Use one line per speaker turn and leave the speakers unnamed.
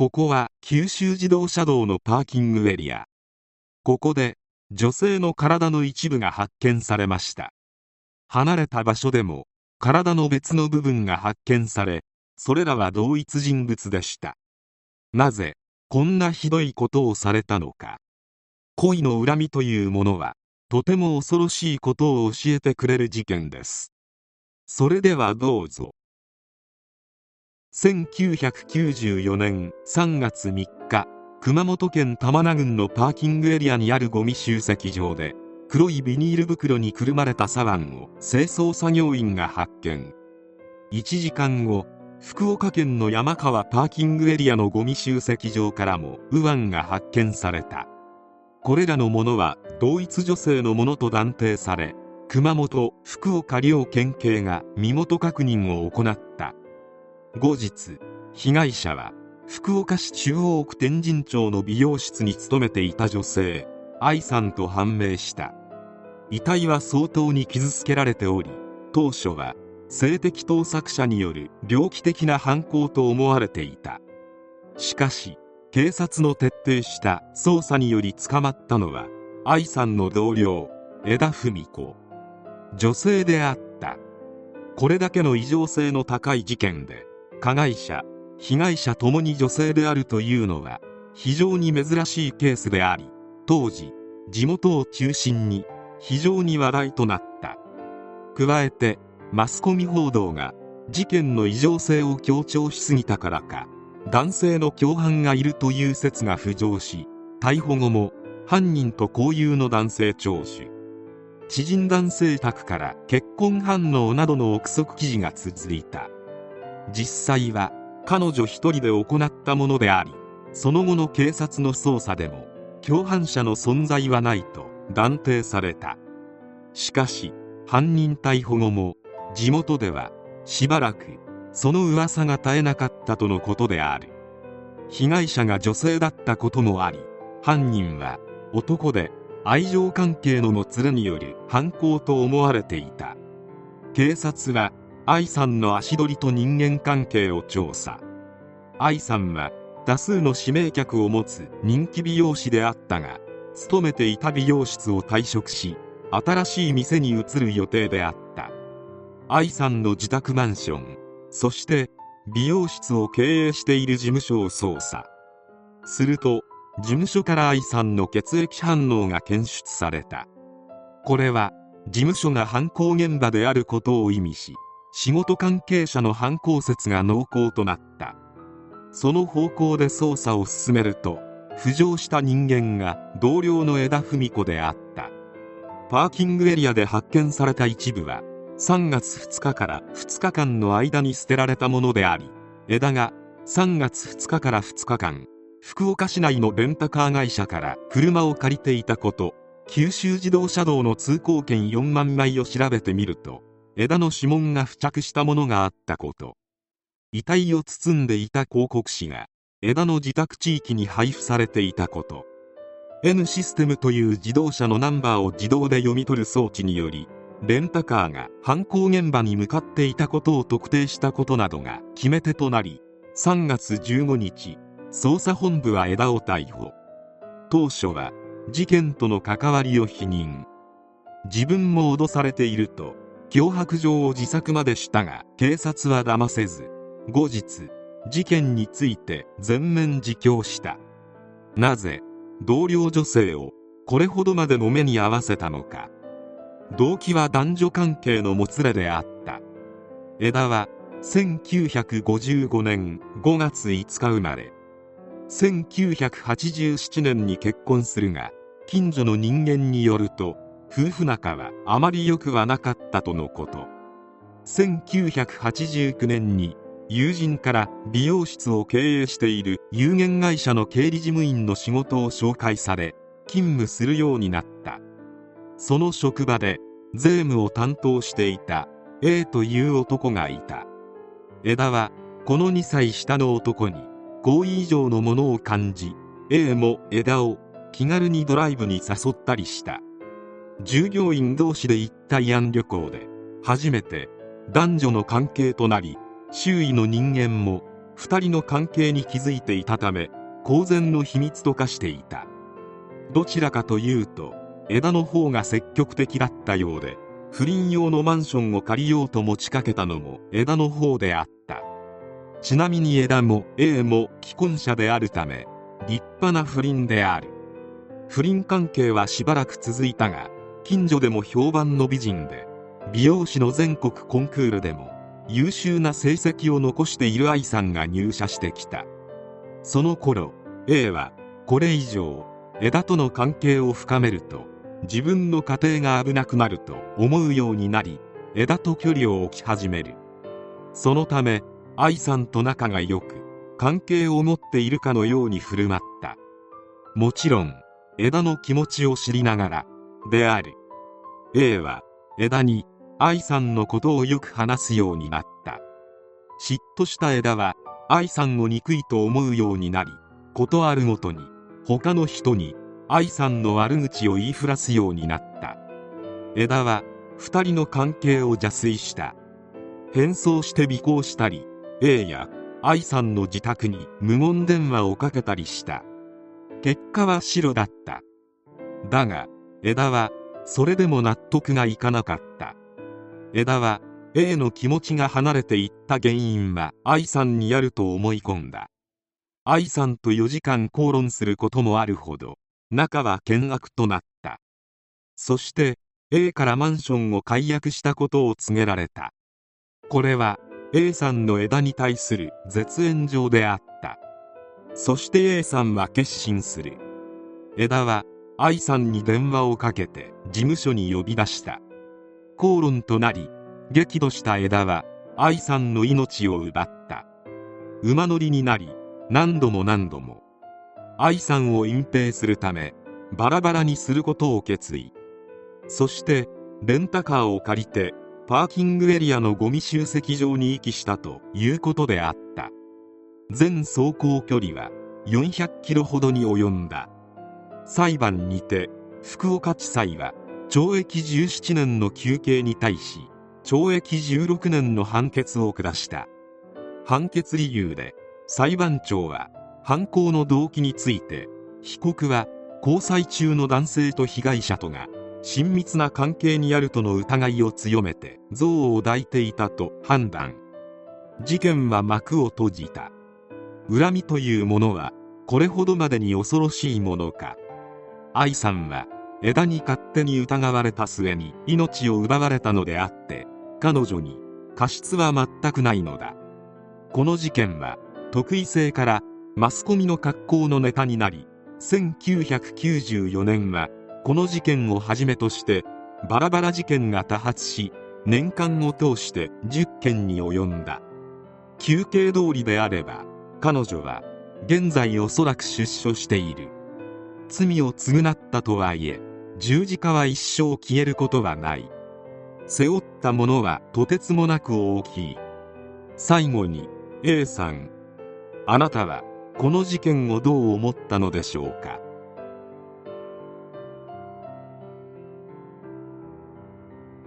ここは九州自動車道のパーキングエリア。ここで女性の体の一部が発見されました。離れた場所でも体の別の部分が発見されそれらは同一人物でした。なぜこんなひどいことをされたのか。恋の恨みというものはとても恐ろしいことを教えてくれる事件です。それではどうぞ。1994年3月3日熊本県玉名郡のパーキングエリアにあるゴミ集積場で黒いビニール袋にくるまれた左腕を清掃作業員が発見。1時間後福岡県の山川パーキングエリアのゴミ集積場からも右腕が発見された。これらのものは同一女性のものと断定され熊本福岡両県警が身元確認を行った。後日被害者は福岡市中央区天神町の美容室に勤めていた女性愛さんと判明した。遺体は相当に傷つけられており当初は性的盗作者による猟奇的な犯行と思われていた。しかし警察の徹底した捜査により捕まったのは愛さんの同僚枝文子。女性であった。これだけの異常性の高い事件で加害者被害者ともに女性であるというのは非常に珍しいケースであり当時地元を中心に非常に話題となった。加えてマスコミ報道が事件の異常性を強調しすぎたからか男性の共犯がいるという説が浮上し逮捕後も犯人と交友の男性聴取知人男性宅から結婚反応などの憶測記事が続いた。実際は彼女一人で行ったものでありその後の警察の捜査でも共犯者の存在はないと断定された。しかし犯人逮捕後も地元ではしばらくその噂が絶えなかったとのことである。被害者が女性だったこともあり犯人は男で愛情関係のもつれによる犯行と思われていた。警察は愛さんの足取りと人間関係を調査。愛さんは多数の指名客を持つ人気美容師であったが勤めていた美容室を退職し新しい店に移る予定であった。愛さんの自宅マンションそして美容室を経営している事務所を捜査。すると事務所から愛さんの血液反応が検出された。これは事務所が犯行現場であることを意味し仕事関係者の犯行説が濃厚となった。その方向で捜査を進めると浮上した人間が同僚の枝文子であった。パーキングエリアで発見された一部は3月2日から2日間の間に捨てられたものであり枝が3月2日から2日間福岡市内のレンタカー会社から車を借りていたこと九州自動車道の通行券4万枚を調べてみると枝の指紋が付着したものがあったこと。遺体を包んでいた広告誌が枝の自宅地域に配布されていたこと。N システムという自動車のナンバーを自動で読み取る装置によりレンタカーが犯行現場に向かっていたことを特定したことなどが決め手となり3月15日捜査本部は枝を逮捕。当初は事件との関わりを否認。自分も脅されていると脅迫状を自作までしたが警察は騙せず後日事件について全面自供した。なぜ同僚女性をこれほどまでの目に合わせたのか。動機は男女関係のもつれであった。枝は1955年5月5日生まれ。1987年に結婚するが近所の人間によると夫婦仲はあまり良くはなかったとのこと。1989年に友人から美容室を経営している有限会社の経理事務員の仕事を紹介され勤務するようになった。その職場で税務を担当していた A という男がいた。枝はこの2歳下の男に好意以上のものを感じ A も枝を気軽にドライブに誘ったりした。従業員同士で行った慰安旅行で初めて男女の関係となり周囲の人間も2人の関係に気づいていたため公然の秘密と化していた。どちらかというと枝の方が積極的だったようで不倫用のマンションを借りようと持ちかけたのも枝の方であった。ちなみに枝も A も既婚者であるため立派な不倫である。不倫関係はしばらく続いたが近所でも評判の美人で美容師の全国コンクールでも優秀な成績を残している愛さんが入社してきた。その頃 A はこれ以上枝との関係を深めると自分の家庭が危なくなると思うようになり枝と距離を置き始める。そのため愛さんと仲が良く関係を持っているかのように振る舞った。もちろん枝の気持ちを知りながらである。A は枝に愛さんのことをよく話すようになった。嫉妬した枝は愛さんを憎いと思うようになり事あるごとに他の人に愛さんの悪口を言いふらすようになった。枝は2人の関係を邪推した。変装して尾行したり A や愛さんの自宅に無言電話をかけたりした。結果は白だった。だが枝はそれでも納得がいかなかった。枝は A の気持ちが離れていった原因は愛さんにあると思い込んだ。愛さんと4時間口論することもあるほど仲は険悪となった。そして A からマンションを解約したことを告げられた。これは A さんの枝に対する絶縁状であった。そして A さんは決心する。枝は愛さんに電話をかけて事務所に呼び出した。口論となり激怒した枝は愛さんの命を奪った。馬乗りになり何度も何度も愛さんを隠蔽するためバラバラにすることを決意。そしてレンタカーを借りてパーキングエリアのゴミ集積場に遺棄したということであった。全走行距離は400キロほどに及んだ。裁判にて福岡地裁は懲役17年の求刑に対し懲役16年の判決を下した。判決理由で裁判長は犯行の動機について被告は交際中の男性と被害者とが親密な関係にあるとの疑いを強めて憎悪を抱いていたと判断。事件は幕を閉じた。恨みというものはこれほどまでに恐ろしいものか。愛さんは枝に勝手に疑われた末に命を奪われたのであって彼女に過失は全くないのだ。この事件は特異性からマスコミの格好のネタになり1994年はこの事件をはじめとしてバラバラ事件が多発し年間を通して10件に及んだ。休憩通りであれば彼女は現在おそらく出所している。罪を償ったとはいえ十字架は一生消えることはない。背負ったものはとてつもなく大きい。最後に A さんあなたはこの事件をどう思ったのでしょうか？